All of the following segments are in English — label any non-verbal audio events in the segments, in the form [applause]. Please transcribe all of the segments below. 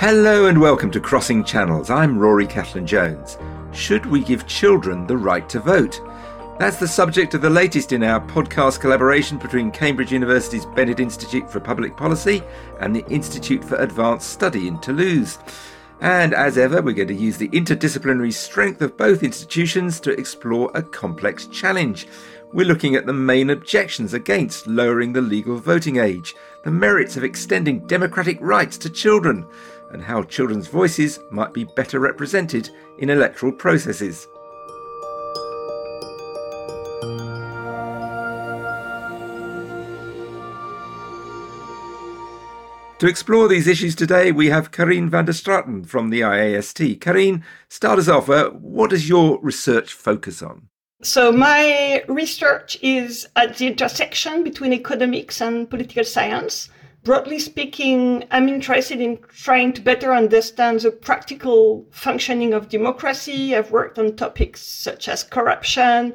Hello and welcome to Crossing Channels. I'm Rory Cellan Jones. Should we give children the right to vote? That's the subject of the latest in our podcast collaboration between Cambridge University's Bennett Institute for Public Policy and the Institute for Advanced Study in Toulouse. And as ever, we're going to use the interdisciplinary strength of both institutions to explore a complex challenge. We're looking at the main objections against lowering the legal voting age, the merits of extending democratic rights to children, and how children's voices might be better represented in electoral processes. To explore these issues today, we have Karine Van der Straeten from the IAST. Karine, start us off. Uh, what does your research focus on? So, my research is at the intersection between economics and political science. Broadly speaking, I'm interested in trying to better understand the practical functioning of democracy. I've worked on topics such as corruption,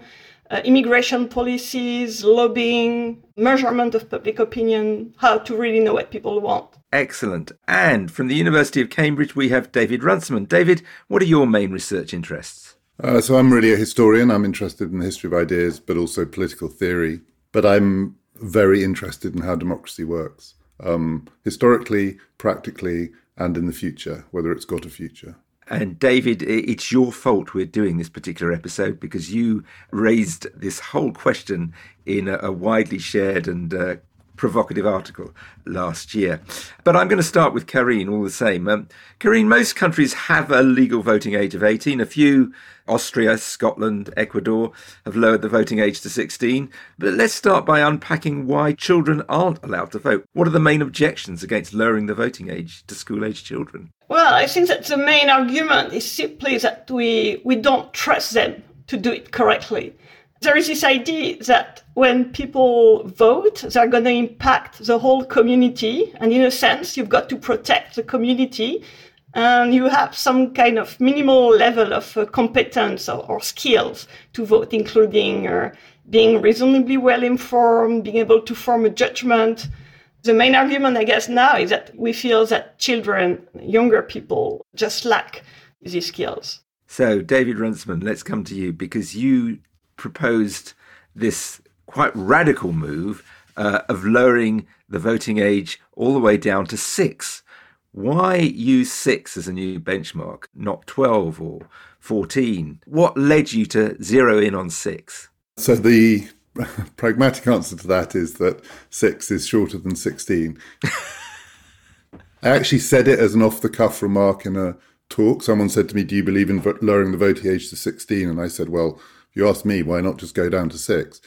uh, immigration policies, lobbying, measurement of public opinion, how to really know what people want. Excellent. And from the University of Cambridge, we have David Runciman. David, what are your main research interests? Uh, so I'm really a historian. I'm interested in the history of ideas, but also political theory. But I'm very interested in how democracy works, um, historically, practically, and in the future, whether it's got a future. And David, it's your fault we're doing this particular episode because you raised this whole question in a, widely shared and uh, provocative article last year. But I'm going to start with Karine all the same. Um, Karine, most countries have a legal voting age of 18. A few, Austria, Scotland, Ecuador, have lowered the voting age to 16. But let's start by unpacking why children aren't allowed to vote. What are the main objections against lowering the voting age to school age children? Well, I think that the main argument is simply that we, we don't trust them to do it correctly there is this idea that when people vote, they're going to impact the whole community. And in a sense, you've got to protect the community. And you have some kind of minimal level of uh, competence or, or, skills to vote, including uh, being reasonably well informed, being able to form a judgment. The main argument, I guess, now is that we feel that children, younger people, just lack these skills. So, David Runciman, let's come to you because you proposed this quite radical move uh, of lowering the voting age all the way down to six. Why use six as a new benchmark, not 12 or 14? What led you to zero in on six? So, the [laughs] pragmatic answer to that is that six is shorter than 16. I actually said it as an off the cuff remark in a talk. Someone said to me, Do you believe in lowering the voting age to 16? And I said, Well, you asked me, why not just go down to six?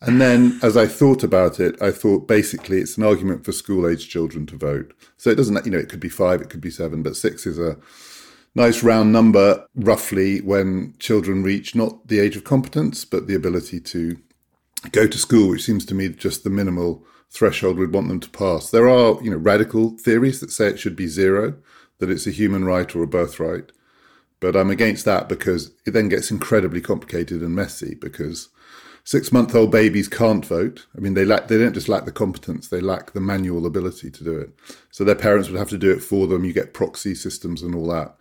And then as I thought about it, I thought basically it's an argument for school age children to vote. So it doesn't, you know, it could be five, it could be seven, but six is a nice round number roughly when children reach not the age of competence, but the ability to go to school, which seems to me just the minimal threshold we'd want them to pass. There are, you know, radical theories that say it should be zero, that it's a human right or a birthright. But I'm against that because it then gets incredibly complicated and messy because six month old babies can't vote. I mean, they lack, they don't just lack the competence, they lack the manual ability to do it. So their parents would have to do it for them. You get proxy systems and all that.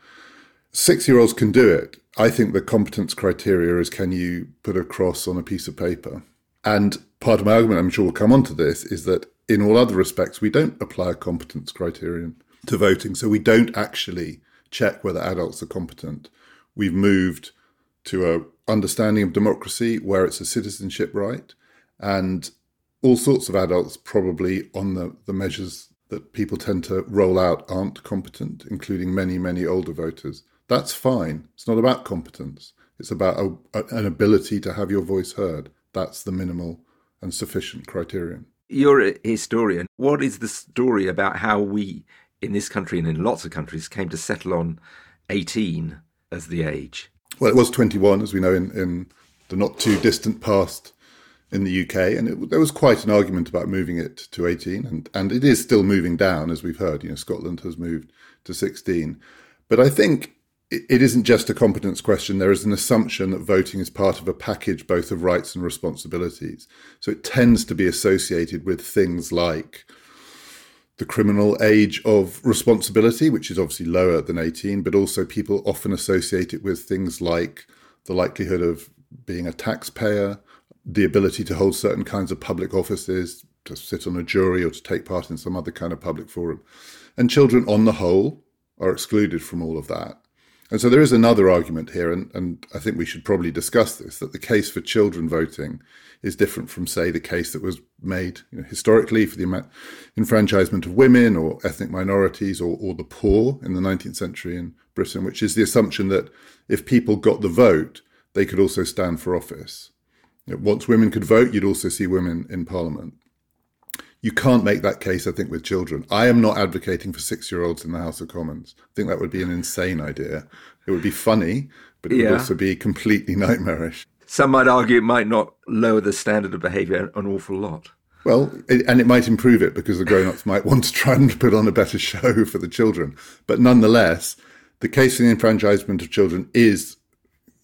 Six year olds can do it. I think the competence criteria is can you put a cross on a piece of paper? And part of my argument, I'm sure we'll come on to this, is that in all other respects, we don't apply a competence criterion to voting. So we don't actually check whether adults are competent. We've moved to a understanding of democracy where it's a citizenship right, and all sorts of adults probably on the, the measures that people tend to roll out aren't competent, including many, many older voters. That's fine. It's not about competence. It's about a, a, an ability to have your voice heard. That's the minimal and sufficient criterion. You're a historian. What is the story about how we in this country and in lots of countries came to settle on 18 as the age. Well, it was 21, as we know, in, in the not too distant past in the UK, and it, there was quite an argument about moving it to 18, and, and it is still moving down, as we've heard. You know, Scotland has moved to 16. But I think it isn't just a competence question. There is an assumption that voting is part of a package both of rights and responsibilities. So it tends to be associated with things like the criminal age of responsibility, which is obviously lower than 18, but also people often associate it with things like the likelihood of being a taxpayer, the ability to hold certain kinds of public offices, to sit on a jury or to take part in some other kind of public forum. And children, on the whole, are excluded from all of that. And so there is another argument here, and, and I think we should probably discuss this that the case for children voting is different from, say, the case that was made you know, historically for the enfranchisement of women or ethnic minorities or, or the poor in the 19th century in Britain, which is the assumption that if people got the vote, they could also stand for office. Once women could vote, you'd also see women in parliament. You can't make that case, I think, with children. I am not advocating for six year olds in the House of Commons. I think that would be an insane idea. It would be funny, but it yeah. would also be completely [laughs] nightmarish. Some might argue it might not lower the standard of behaviour an awful lot. Well, it, and it might improve it because the grown ups might want to try and put on a better show [laughs] for the children. But nonetheless, the case for the enfranchisement of children is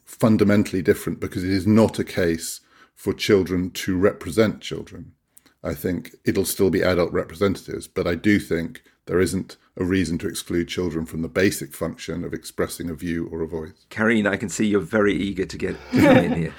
fundamentally different because it is not a case for children to represent children. I think it'll still be adult representatives, but I do think there isn't a reason to exclude children from the basic function of expressing a view or a voice. Karine, I can see you're very eager to get [laughs] in here.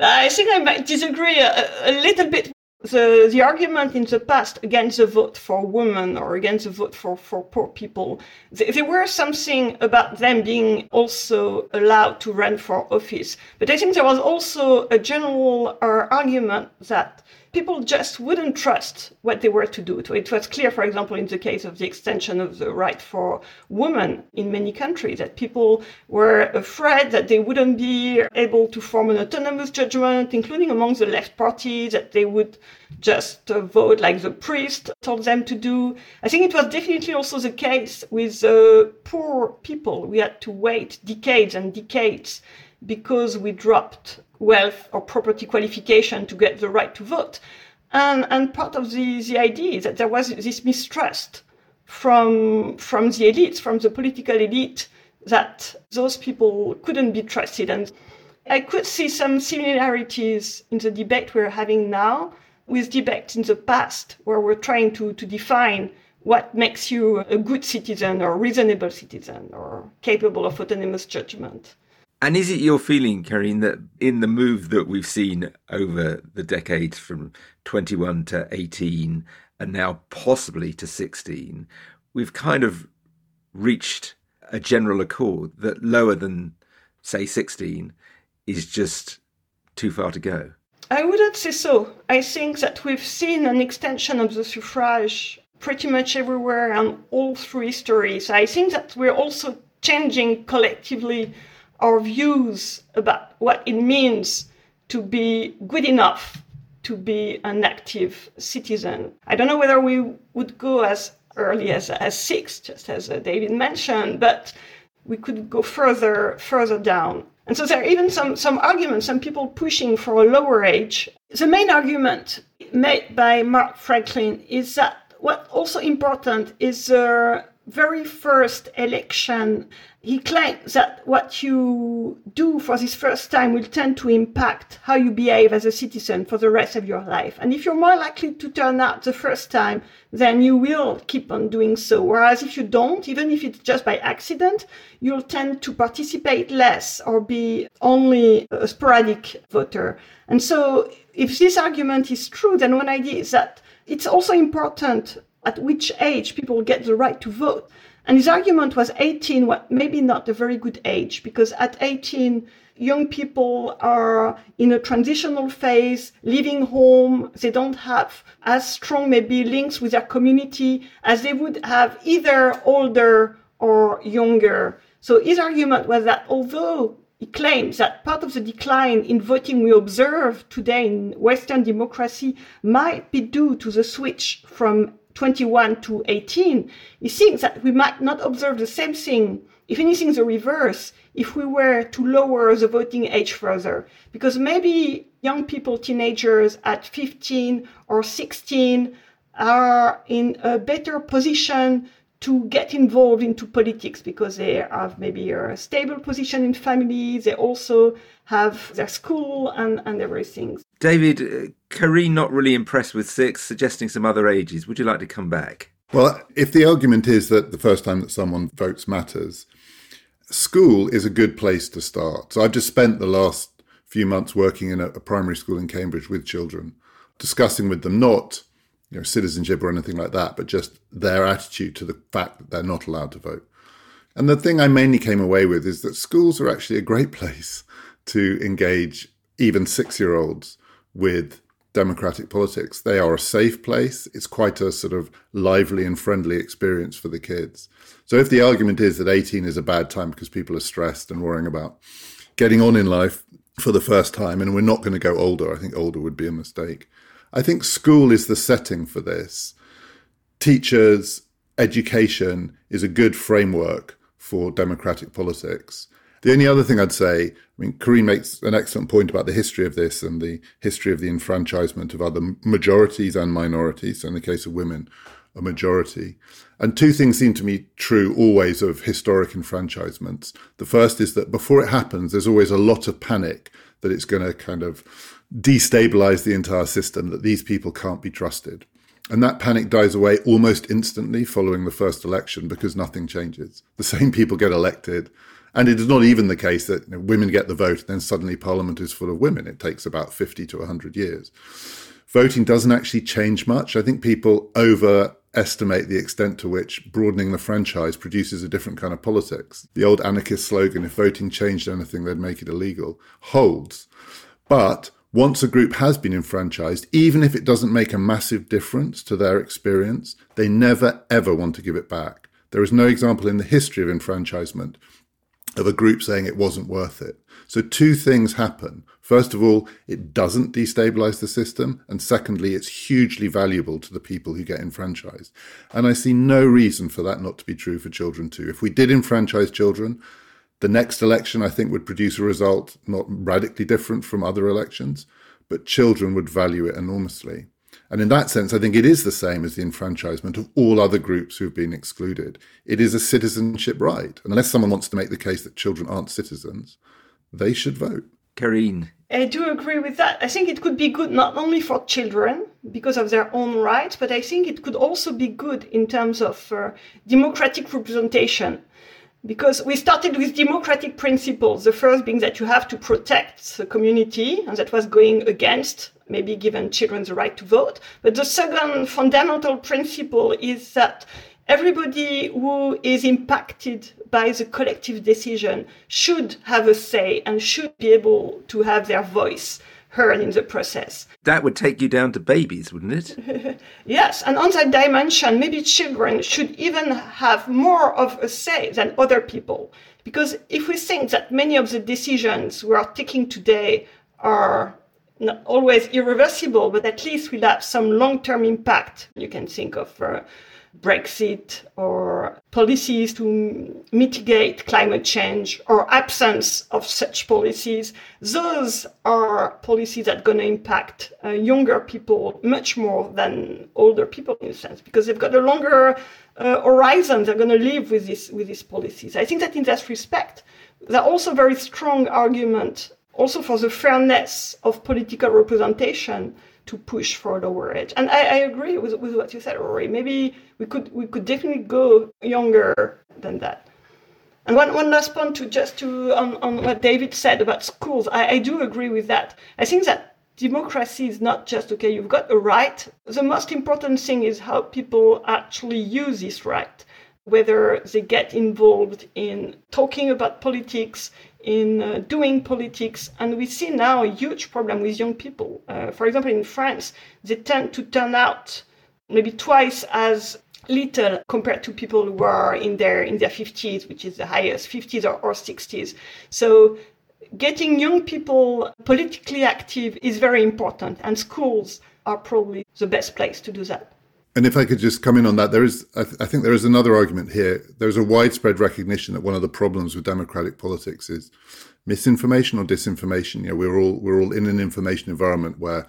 I think I might disagree a, a little bit the, the argument in the past against the vote for women or against the vote for, for poor people, th- there were something about them being also allowed to run for office. But I think there was also a general uh, argument that people just wouldn't trust what they were to do. It was clear, for example, in the case of the extension of the right for women in many countries, that people were afraid that they wouldn't be able to form an autonomous judgment, including among the left parties, that they would just uh, vote like the priest told them to do. I think it was definitely also the case with uh, poor people. We had to wait decades and decades because we dropped wealth or property qualification to get the right to vote. And, and part of the, the idea is that there was this mistrust from, from the elites, from the political elite, that those people couldn't be trusted. And I could see some similarities in the debate we're having now with debates in the past, where we're trying to, to define what makes you a good citizen or reasonable citizen or capable of autonomous judgment. And is it your feeling, Karine, that in the move that we've seen over the decades from 21 to 18 and now possibly to 16, we've kind of reached a general accord that lower than, say, 16 is just too far to go? I wouldn't say so. I think that we've seen an extension of the suffrage pretty much everywhere and all through history. So I think that we're also changing collectively our views about what it means to be good enough to be an active citizen. I don't know whether we would go as early as, as six, just as uh, David mentioned, but we could go further further down. And so there are even some, some arguments, some people pushing for a lower age. The main argument made by Mark Franklin is that what also important is the very first election he claims that what you do for this first time will tend to impact how you behave as a citizen for the rest of your life. And if you're more likely to turn out the first time, then you will keep on doing so. Whereas if you don't, even if it's just by accident, you'll tend to participate less or be only a sporadic voter. And so if this argument is true, then one idea is that it's also important at which age people get the right to vote. And his argument was 18, what maybe not a very good age, because at 18, young people are in a transitional phase, leaving home. They don't have as strong maybe links with their community as they would have either older or younger. So his argument was that although he claims that part of the decline in voting we observe today in Western democracy might be due to the switch from 21 to 18, he thinks that we might not observe the same thing, if anything the reverse, if we were to lower the voting age further. Because maybe young people, teenagers at 15 or 16 are in a better position to get involved into politics because they have maybe a stable position in family. They also have their school and, and everything. David, uh, Karine not really impressed with six, suggesting some other ages. Would you like to come back? Well, if the argument is that the first time that someone votes matters, school is a good place to start. So I've just spent the last few months working in a, a primary school in Cambridge with children, discussing with them not you know, citizenship or anything like that, but just their attitude to the fact that they're not allowed to vote. And the thing I mainly came away with is that schools are actually a great [laughs] place to engage even six year olds with democratic politics. They are a safe place. It's quite a sort of lively and friendly experience for the kids. So if the argument is that 18 is a bad time because people are stressed and worrying about getting on in life for the first time, and we're not going to go older, I think older would be a mistake. I think school is the setting for this. Teachers, education is a good framework for democratic politics. The only other thing I'd say, I mean, Karine makes an excellent point about the history of this and the history of the enfranchisement of other majorities and minorities. So in the case of women, a majority. And two things seem to me true always of historic enfranchisements. The first is that before it happens, there's always a lot of panic that it's going to kind of destabilize the entire system, that these people can't be trusted. And that panic dies away almost instantly following the first election because nothing changes. The same people get elected. And it is not even the case that you know, women get the vote and then suddenly parliament is full of women. It takes about 50 to 100 years. Voting doesn't actually change much. I think people overestimate the extent to which broadening the franchise produces a different kind of politics. The old anarchist slogan, if voting changed anything, they'd make it illegal, holds. But once a group has been enfranchised, even if it doesn't make a massive difference to their experience, they never ever want to give it back. There is no example in the history of enfranchisement of a group saying it wasn't worth it. So two things happen. First of all, it doesn't destabilize the system. And secondly, it's hugely valuable to the people who get enfranchised. And I see no reason for that not to be true for children too. If we did enfranchise children, the next election, I think, would produce a result not radically different from other elections, but children would value it enormously. And in that sense, I think it is the same as the enfranchisement of all other groups who've been excluded. It is a citizenship right. And unless someone wants to make the case that children aren't citizens, they should vote. Karine. I do agree with that. I think it could be good not only for children because of their own rights, but I think it could also be good in terms of uh, democratic representation because we started with democratic principles. The first being that you have to protect the community, and that was going against maybe giving children the right to vote. But the second fundamental principle is that everybody who is impacted by the collective decision should have a say and should be able to have their voice heard in the process. That would take you down to babies, wouldn't it? [laughs] yes, and on that dimension, maybe children should even have more of a say than other people. Because if we think that many of the decisions we are taking today are not always irreversible, but at least will have some long term impact, you can think of. Uh, Brexit or policies to mitigate climate change or absence of such policies, those are policies that are going to impact uh, younger people much more than older people in a sense because they've got a longer uh, horizon. They're going to live with this with these policies. I think that in that respect, there are also very strong argument also for the fairness of political representation to push for lower age. And I, I agree with, with what you said, Rory. Maybe we could we could definitely go younger than that. And one, one last point to just to on, on what David said about schools. I, I do agree with that. I think that democracy is not just okay, you've got a right. The most important thing is how people actually use this right whether they get involved in talking about politics, in uh, doing politics. And we see now a huge problem with young people. Uh, for example, in France, they tend to turn out maybe twice as little compared to people who are in their in their 50s, which is the highest, 50s or, or 60s. So getting young people politically active is very important, and schools are probably the best place to do that. And if I could just come in on that, there is, I, th- I, think there is another argument here. There's a widespread recognition that one of the problems with democratic politics is misinformation or disinformation. You know, we're all we're all in an information environment where,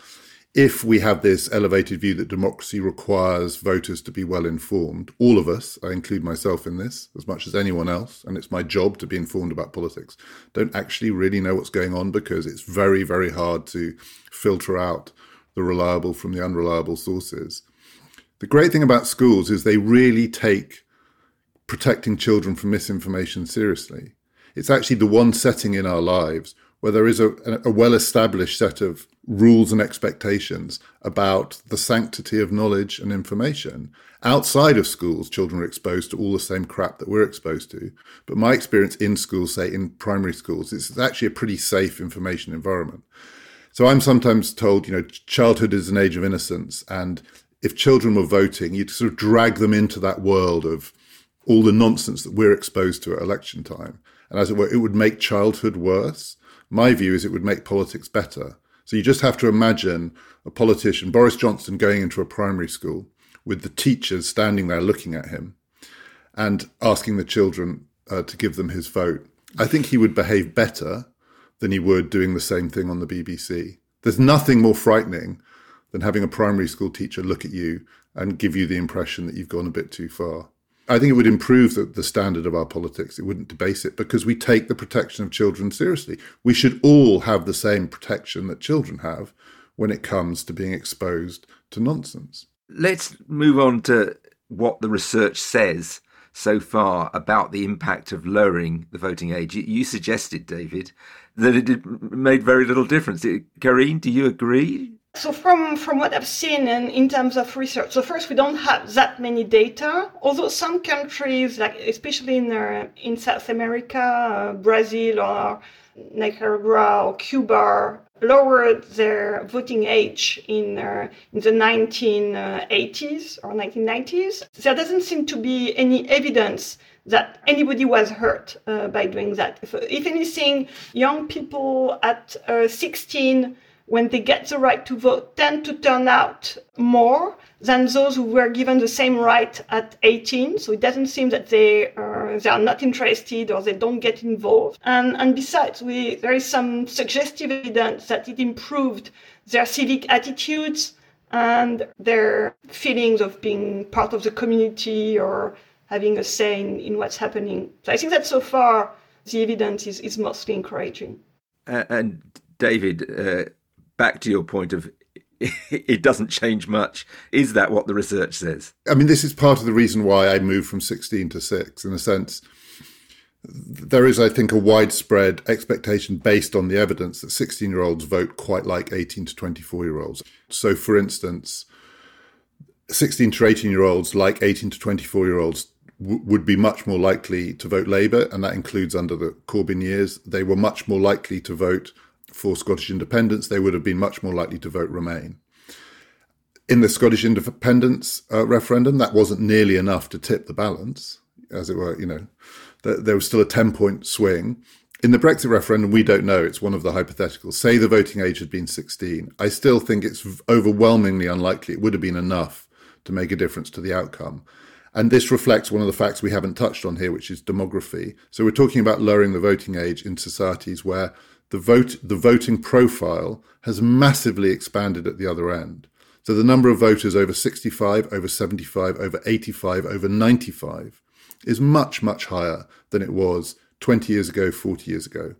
if we have this elevated view that democracy requires voters to be well informed, all of us, I include myself in this as much as anyone else, and it's my job to be informed about politics, don't actually really know what's going on because it's very very hard to filter out the reliable from the unreliable sources The great thing about schools is they really take protecting children from misinformation seriously. It's actually the one setting in our lives where there is a, a well established set of rules and expectations about the sanctity of knowledge and information. Outside of schools, children are exposed to all the same crap that we're exposed to. But my experience in schools, say in primary schools, it's actually a pretty safe information environment. So I'm sometimes told, you know, childhood is an age of innocence. And if children were voting, you'd sort of drag them into that world of all the nonsense that we're exposed to at election time. And as it were, it would make childhood worse. My view is it would make politics better. So you just have to imagine a politician, Boris Johnson, going into a primary school with the teachers standing there looking at him and asking the children uh, to give them his vote. I think he would behave better than he would doing the same thing on the BBC. There's nothing more frightening than having a primary school teacher look at you and give you the impression that you've gone a bit too far. I think it would improve the, the, standard of our politics. It wouldn't debase it because we take the protection of children seriously. We should all have the same protection that children have when it comes to being exposed to nonsense. Let's move on to what the research says so far about the impact of lowering the voting age. You suggested, David, that it made very little difference. Karine, do you agree? So from, from what I've seen and in terms of research, so first we don't have that many data, although some countries, like especially in, uh, in South America, uh, Brazil or Nicaragua or Cuba, lowered their voting age in, uh, in the 1980s or 1990s. There doesn't seem to be any evidence that anybody was hurt uh, by doing that. If, if, anything, young people at uh, 16 when they get the right to vote, tend to turn out more than those who were given the same right at 18. So it doesn't seem that they are, they are not interested or they don't get involved. And, and besides, we, there is some suggestive evidence that it improved their civic attitudes and their feelings of being part of the community or having a say in, in what's happening. So I think that so far the evidence is, is mostly encouraging. Uh, and David, uh, back to your point of [laughs] it doesn't change much. Is that what the research says? I mean, this is part of the reason why I moved from 16 to 6. In a sense, there is, I think, a widespread expectation based on the evidence that 16 year olds vote quite like 18 to 24 year olds. So, for instance, 16 to 18 year olds, like 18 to 24 year olds, w- would be much more likely to vote Labour, and that includes under the Corbyn years. They were much more likely to vote for Scottish independence, they would have been much more likely to vote Remain. In the Scottish independence uh, referendum, that wasn't nearly enough to tip the balance, as it were. You know, there was still a ten-point swing. In the Brexit referendum, we don't know. It's one of the hypotheticals. Say the voting age had been 16. I still think it's overwhelmingly unlikely it would have been enough to make a difference to the outcome. And this reflects one of the facts we haven't touched on here, which is demography. So we're talking about lowering the voting age in societies where the vote the voting profile has massively expanded at the other end. So the number of voters over 65, over 75, over 85, over 95 is much, much higher than it was 20 years ago, 40 years ago.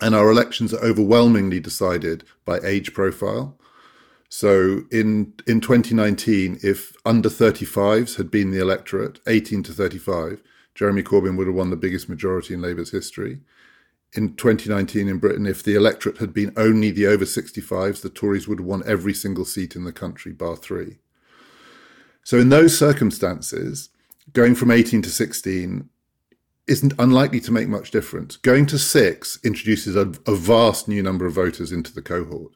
And our elections are overwhelmingly decided by age profile. So in in 2019, if under 35s had been the electorate, 18 to 35, Jeremy Corbyn would have won the biggest majority in Labour's history in 2019 in Britain, if the electorate had been only the over 65s, the Tories would have won every single seat in the country, bar three. So, in those circumstances, going from 18 to 16 isn't unlikely to make much difference. Going to six introduces a, a vast new number of voters into the cohort.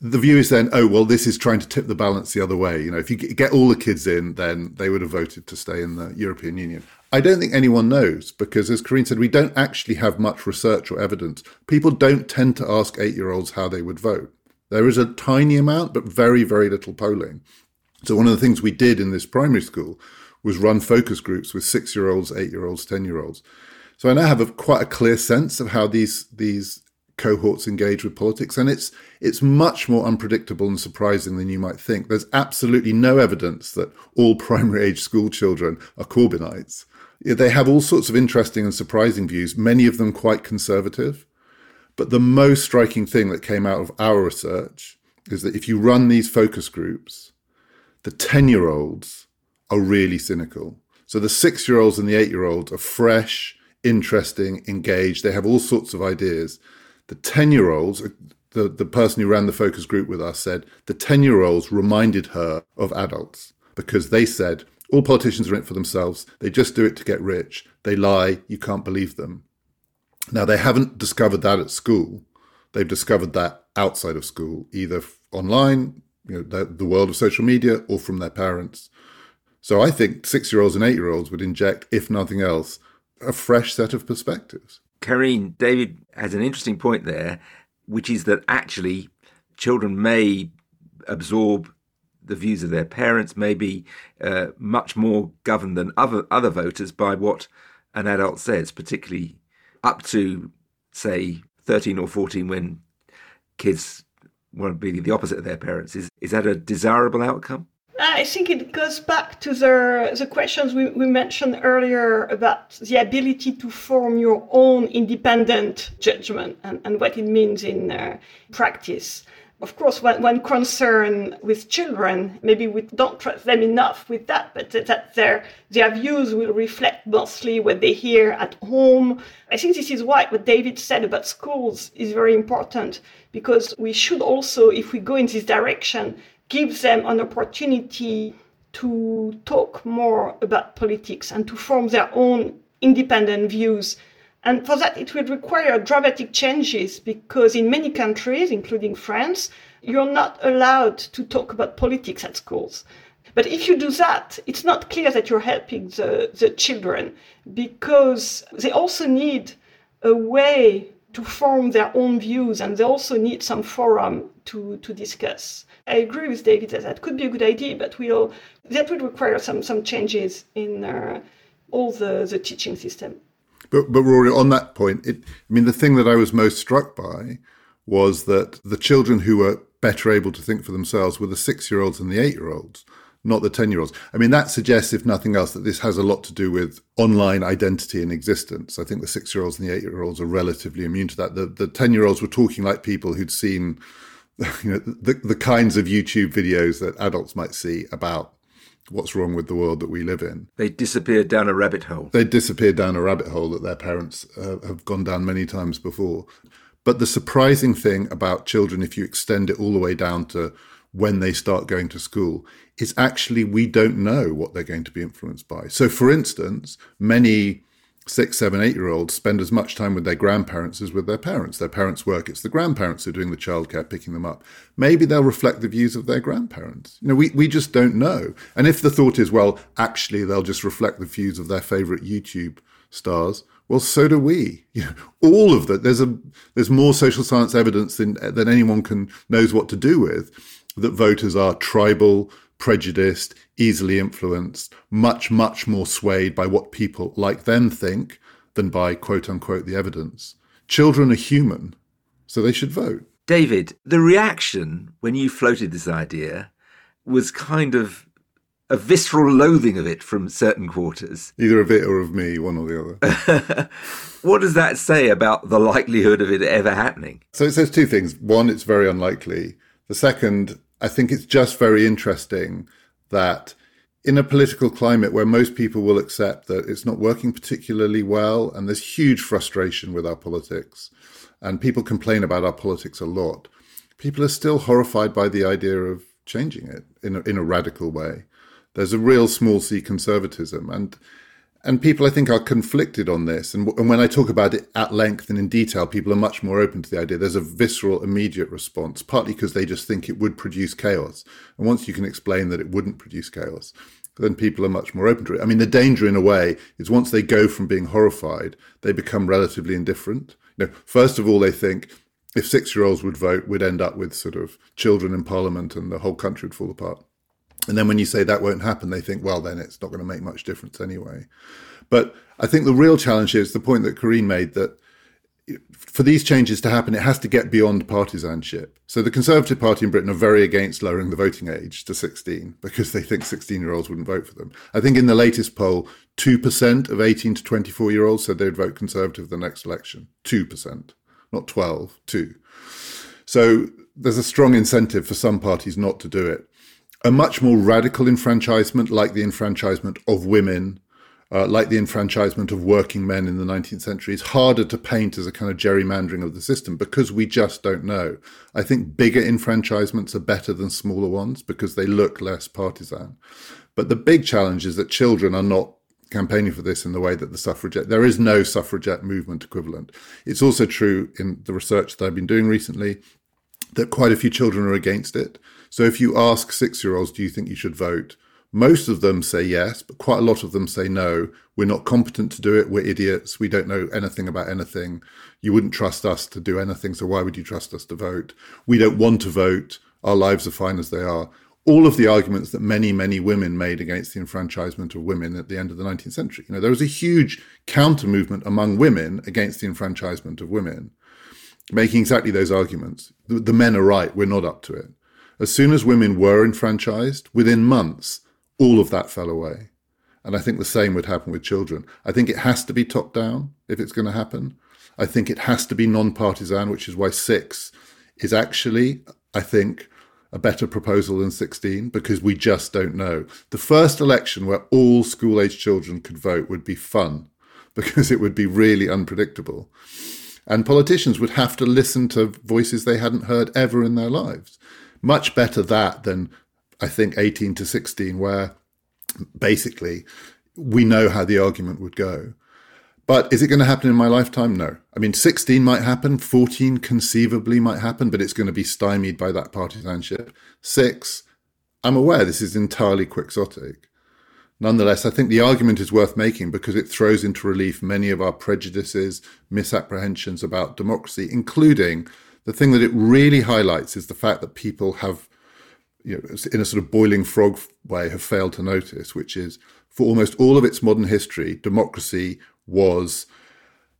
The view is then, oh, well, this is trying to tip the balance the other way. You know, if you get all the kids in, then they would have voted to stay in the European Union. I don't think anyone knows because, as Karine said, we don't actually have much research or evidence. People don't tend to ask eight year olds how they would vote. There is a tiny amount, but very, very little polling. So, one of the things we did in this primary school was run focus groups with six year olds, eight year olds, 10 year olds. So, I now have a, quite a clear sense of how these, these cohorts engage with politics, and it's it's much more unpredictable and surprising than you might think. There's absolutely no evidence that all [laughs] primary age school children are Corbynites. They have all sorts of interesting and surprising views, many of them quite conservative. But the most striking thing that came out of our research is that if you run these focus groups, The 10 year olds are really cynical. So the six year olds and the eight year olds are fresh, interesting, engaged. They have all sorts of ideas. The 10 year olds, the, the person who ran the focus group with us said the 10 year olds reminded her of adults because they said all politicians are in it for themselves. They just do it to get rich. They lie. You can't believe them. Now, they haven't discovered that at school. They've discovered that outside of school, either online, you know, the, the world of social media, or from their parents. So I think six year olds and eight year olds would inject, if nothing else, a fresh set of perspectives. Karine, David has an interesting point there, which is that actually children may absorb the views of their parents, may be uh, much more governed than other other voters by what an adult says, particularly up to say 13 or 14 when kids want to be the opposite of their parents. Is is that a desirable outcome? I think it goes back to the, the questions we, we mentioned earlier about the ability to form your own independent judgment and, and what it means in uh, practice. Of course, when, when concerned with children, maybe we don't trust them enough with that, but that their, their views will reflect mostly what they hear at home. I think this is why what David said about schools is very important because we should also, if we go in this direction, give them an opportunity to talk more about politics and to form their own independent views. And for that, it will require dramatic changes because in many countries, including France, you're not allowed to talk about politics at schools. But if you do that, it's not clear that you're helping the, the children because they also need a way to form their own views and they also need some forum to, to discuss. I agree with David that that could be a good idea, but we'll, that would require some, some changes in uh, all the, the teaching system. But, but Rory, on that point, it, I mean, the thing that I was most struck by was that the children who were better able to think for themselves were the six year olds and the eight year olds, not the 10 year olds. I mean, that suggests, if nothing else, that this has a lot to do with online identity and existence. I think the six year olds and the eight year olds are relatively immune to that. The 10 year olds were talking like people who'd seen [laughs] you know, the, the kinds of YouTube videos that adults might see about what's wrong with the world that we live in. They disappeared down a rabbit hole. They disappeared down a rabbit hole that their parents uh, have gone down many times before. But the surprising thing about children, if you extend it all the way down to when they start going to school, is actually we don't know what they're going to be influenced by. So, for instance, many six, seven, eight year olds spend as much time with their grandparents as with their parents. Their parents work, it's the grandparents who are doing the childcare, picking them up. Maybe they'll reflect the views of their grandparents. You know, we, we just don't know. And if the thought is, well, actually, they'll just reflect the views of their favorite YouTube stars, well, so do we. You [laughs] know, all of that. There's a there's more social science evidence than than anyone can knows what to do with that voters are tribal, prejudiced, easily influenced, much, much more swayed by what people like them think than by quote unquote the evidence. Children are human, so they should vote. David, the reaction when you floated this idea was kind of a visceral loathing of it from certain quarters. Either of it or of me, one or the other. [laughs] what does that say about the likelihood of it ever happening? So it says two things. One, it's very unlikely. The second, I think it's just very interesting that in a political climate where most people will accept that it's not working particularly well and there's huge frustration with our politics and people complain about our politics a lot, people are still horrified by the idea of changing it in a, in a radical way. There's a real small c conservatism and and people, I think, are conflicted on this. And, and, when I talk about it at length and in detail, people are much more open to the idea. There's a visceral, immediate response, partly because they just think it would produce chaos. And once you can explain that it wouldn't produce chaos, then people are much more open to it. I mean, the danger, in a way, is once they go from being horrified, they become relatively indifferent. You know, first of all, they think if six-year-olds would vote, we'd end up with sort of children in parliament and the whole country would fall apart. And then when you say that won't happen, they think, well, then it's not going to make much difference anyway. But I think the real challenge is the point that Karine made that for these changes to happen, it has to get beyond partisanship. So the Conservative Party in Britain are very against lowering the voting age to 16 because they think 16 year olds wouldn't vote for them. I think in the latest poll, 2% of 18 to 24 year olds said they'd vote Conservative the next election. 2%, not 12, 2. So there's a strong incentive for some parties not to do it. A much more radical enfranchisement, like the enfranchisement of women, uh, like the enfranchisement of working men in the 19th century, is harder to paint as a kind of gerrymandering of the system because we just don't know. I think bigger enfranchisements are better than smaller ones because they look less partisan. But the big challenge is that children are not campaigning for this in the way that the suffragette there is no suffragette movement equivalent it's also true in the research that i've been doing recently that quite a few children are against it so if you ask six year olds do you think you should vote? Most of them say yes but quite a lot of them say no. We're not competent to do it. We're idiots. We don't know anything about anything. You wouldn't trust us to do anything so why would you trust us to vote? We don't want to vote. Our lives are fine as they are. All of the arguments that many, many women made against the enfranchisement of women at the end of the 19th century. You know, there was a huge counter movement among women against the enfranchisement of women, making exactly those arguments. The, the men are right, we're not up to it. As soon as women were enfranchised, within months, all of that fell away. And I think the same would happen with children. I think it has to be top down if it's going to happen. I think it has to be non partisan, which is why six is actually, I think, a better proposal than 16 because we just don't know. The first election where all school age children could vote would be fun [laughs] because it would be really unpredictable. And politicians would have to listen to voices they hadn't heard ever in their lives. Much better that than, I think, 18 to 16, where basically we know how the argument would go. But is it going to happen in my lifetime? No. I mean, 16 might happen, 14 conceivably might happen, but it's going to be stymied by that partisanship. Six, I'm aware this is entirely quixotic. Nonetheless, I think the argument is worth making because it throws into relief many of our prejudices, misapprehensions about democracy, including the thing that it really highlights is the fact that people have, you know, in a sort of boiling frog way, have failed to notice, which is for almost all of its modern history, democracy was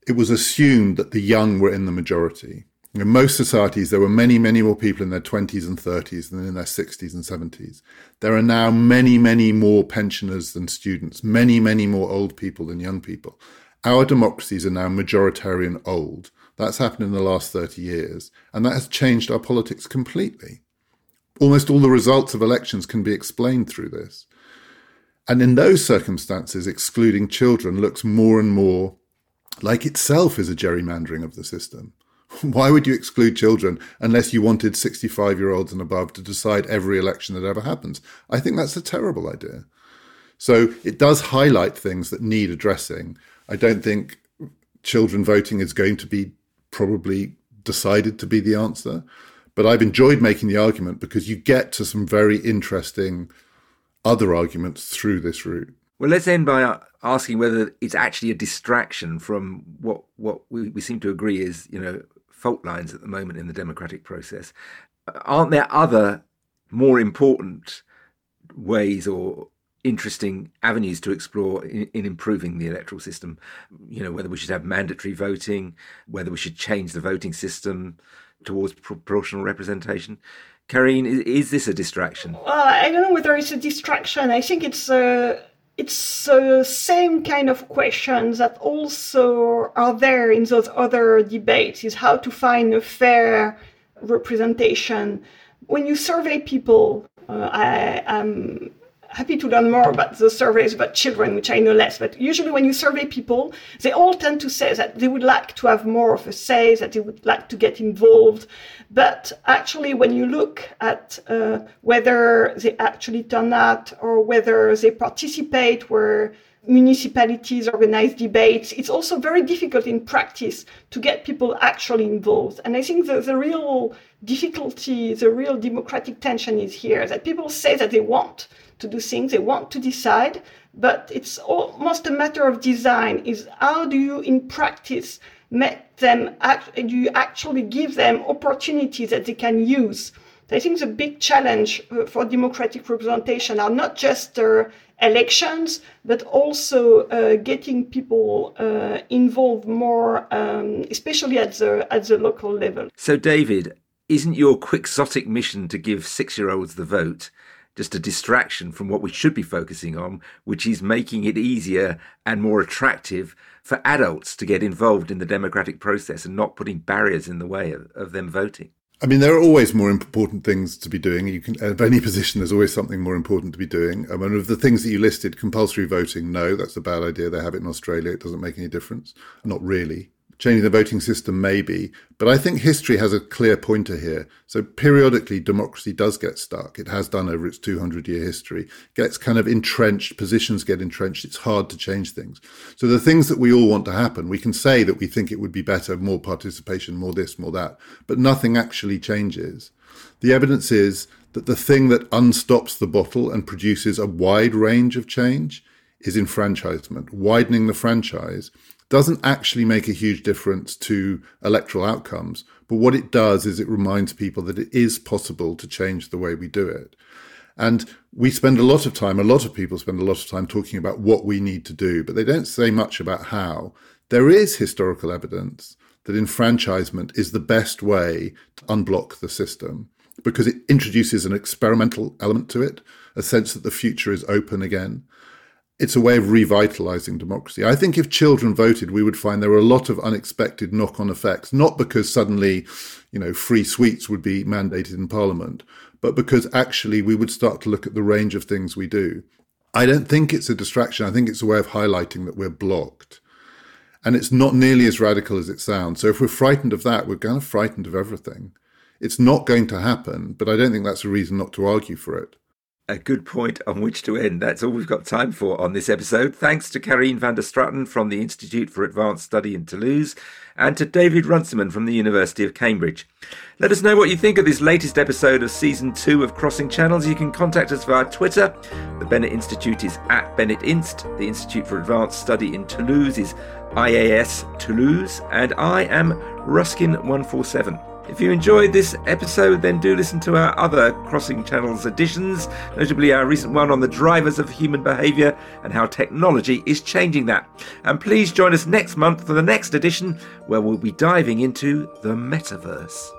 it was assumed that the young were in the majority. In most societies, there were many, many more people in their 20s and 30s than in their 60s and 70s. There are now many, many more pensioners than students, many, many more old people than young people. Our democracies are now majoritarian old. That's happened in the last 30 years, and that has changed our politics completely. Almost all the results of elections can be explained through this. And in those circumstances, excluding children looks more and more like itself is a gerrymandering of the system. [laughs] Why would you exclude children unless you wanted 65 year olds and above to decide every election that ever happens? I think that's a terrible idea. So it does highlight things that need addressing. I don't think children voting is going to be probably decided to be the answer. But I've enjoyed making the argument because you get to some very interesting other arguments through this route. Well, let's end by asking whether it's actually a distraction from what what we, we seem to agree is you know fault lines at the moment in the democratic process. Aren't there other more important ways or interesting avenues to explore in, in, improving the electoral system. You know, whether we should have mandatory voting, whether we should change the voting system towards proportional representation. Karine, is, is this a distraction? Well, I don't know whether it's a distraction. I think it's a it's the same kind of questions that also are there in those other debates is how to find a fair representation when you survey people uh, I am happy to learn more about the surveys about children, which I know less. But usually, when you survey people, they all tend to say that they would like to have more of a say, that they would like to get involved. But actually, when you look at uh, whether they actually turn out or whether they participate, where municipalities organize debates, it's also very difficult in practice to get people actually involved. And I think the, the real difficulty, the real democratic tension is here that people say that they want to do things, they want to decide, but it's almost a matter of design is how do you in practice make them act, do you actually give them opportunities that they can use? I think the big challenge uh, for democratic representation are not just uh, elections but also uh, getting people uh, involved more um, especially at the at the local level. So david isn't your quixotic mission to give six year olds the vote just a distraction from what we should be focusing on, which is making it easier and more attractive for adults to get involved in the democratic process and not putting barriers in the way of, of them voting. I mean, there are always more important things to be doing. You can, at any position, there's always something more important to be doing. Um, I mean, of the things that you listed, compulsory voting, no, that's a bad idea. They have it in Australia. It doesn't make any difference. Not really. Changing the voting system, maybe. But I think history has a clear pointer here. So periodically, democracy does get stuck. It has done over its 200 year history. Gets kind of entrenched, positions get entrenched. It's hard to change things. So the things that we all want to happen, we can say that we think it would be better, more participation, more this, more that, but nothing actually changes. The evidence is that the thing that unstops the bottle and produces a wide range of change is enfranchisement, widening the franchise doesn't actually make a huge difference to electoral outcomes. But what it does is it reminds people that it is possible to change the way we do it. And we spend a lot of time, a lot of people spend a lot of time talking about what we need to do, but they don't say much about how. There is historical evidence that enfranchisement is the best way to unblock the system because it introduces an experimental element to it, a sense that the future is open again it's a way of revitalizing democracy. I think if children voted, we would find there were a lot of unexpected knock on effects, not because suddenly, you know, free sweets would be mandated in parliament, but because actually we would start to look at the range of things we do. I don't think it's a distraction. I think it's a way of highlighting that we're blocked. And it's not nearly as radical as it sounds. So if we're frightened of that, we're kind of frightened of everything. It's not going to happen, but I don't think that's a reason not to argue for it a good point on which to end. That's all we've got time for on this episode. Thanks to Karine van der Straeten from the Institute for Advanced Study in Toulouse and to David Runciman from the University of Cambridge. Let us know what you think of this latest episode of Season 2 of Crossing Channels. You can contact us via Twitter. The Bennett Institute is at Bennett Inst. The Institute for Advanced Study in Toulouse is IAS Toulouse. And I am Ruskin147. If you enjoyed this episode, then do listen to our other Crossing Channels editions, notably our recent one on the drivers of human behaviour and how technology is changing that. And please join us next month for the next edition, where we'll be diving into the metaverse.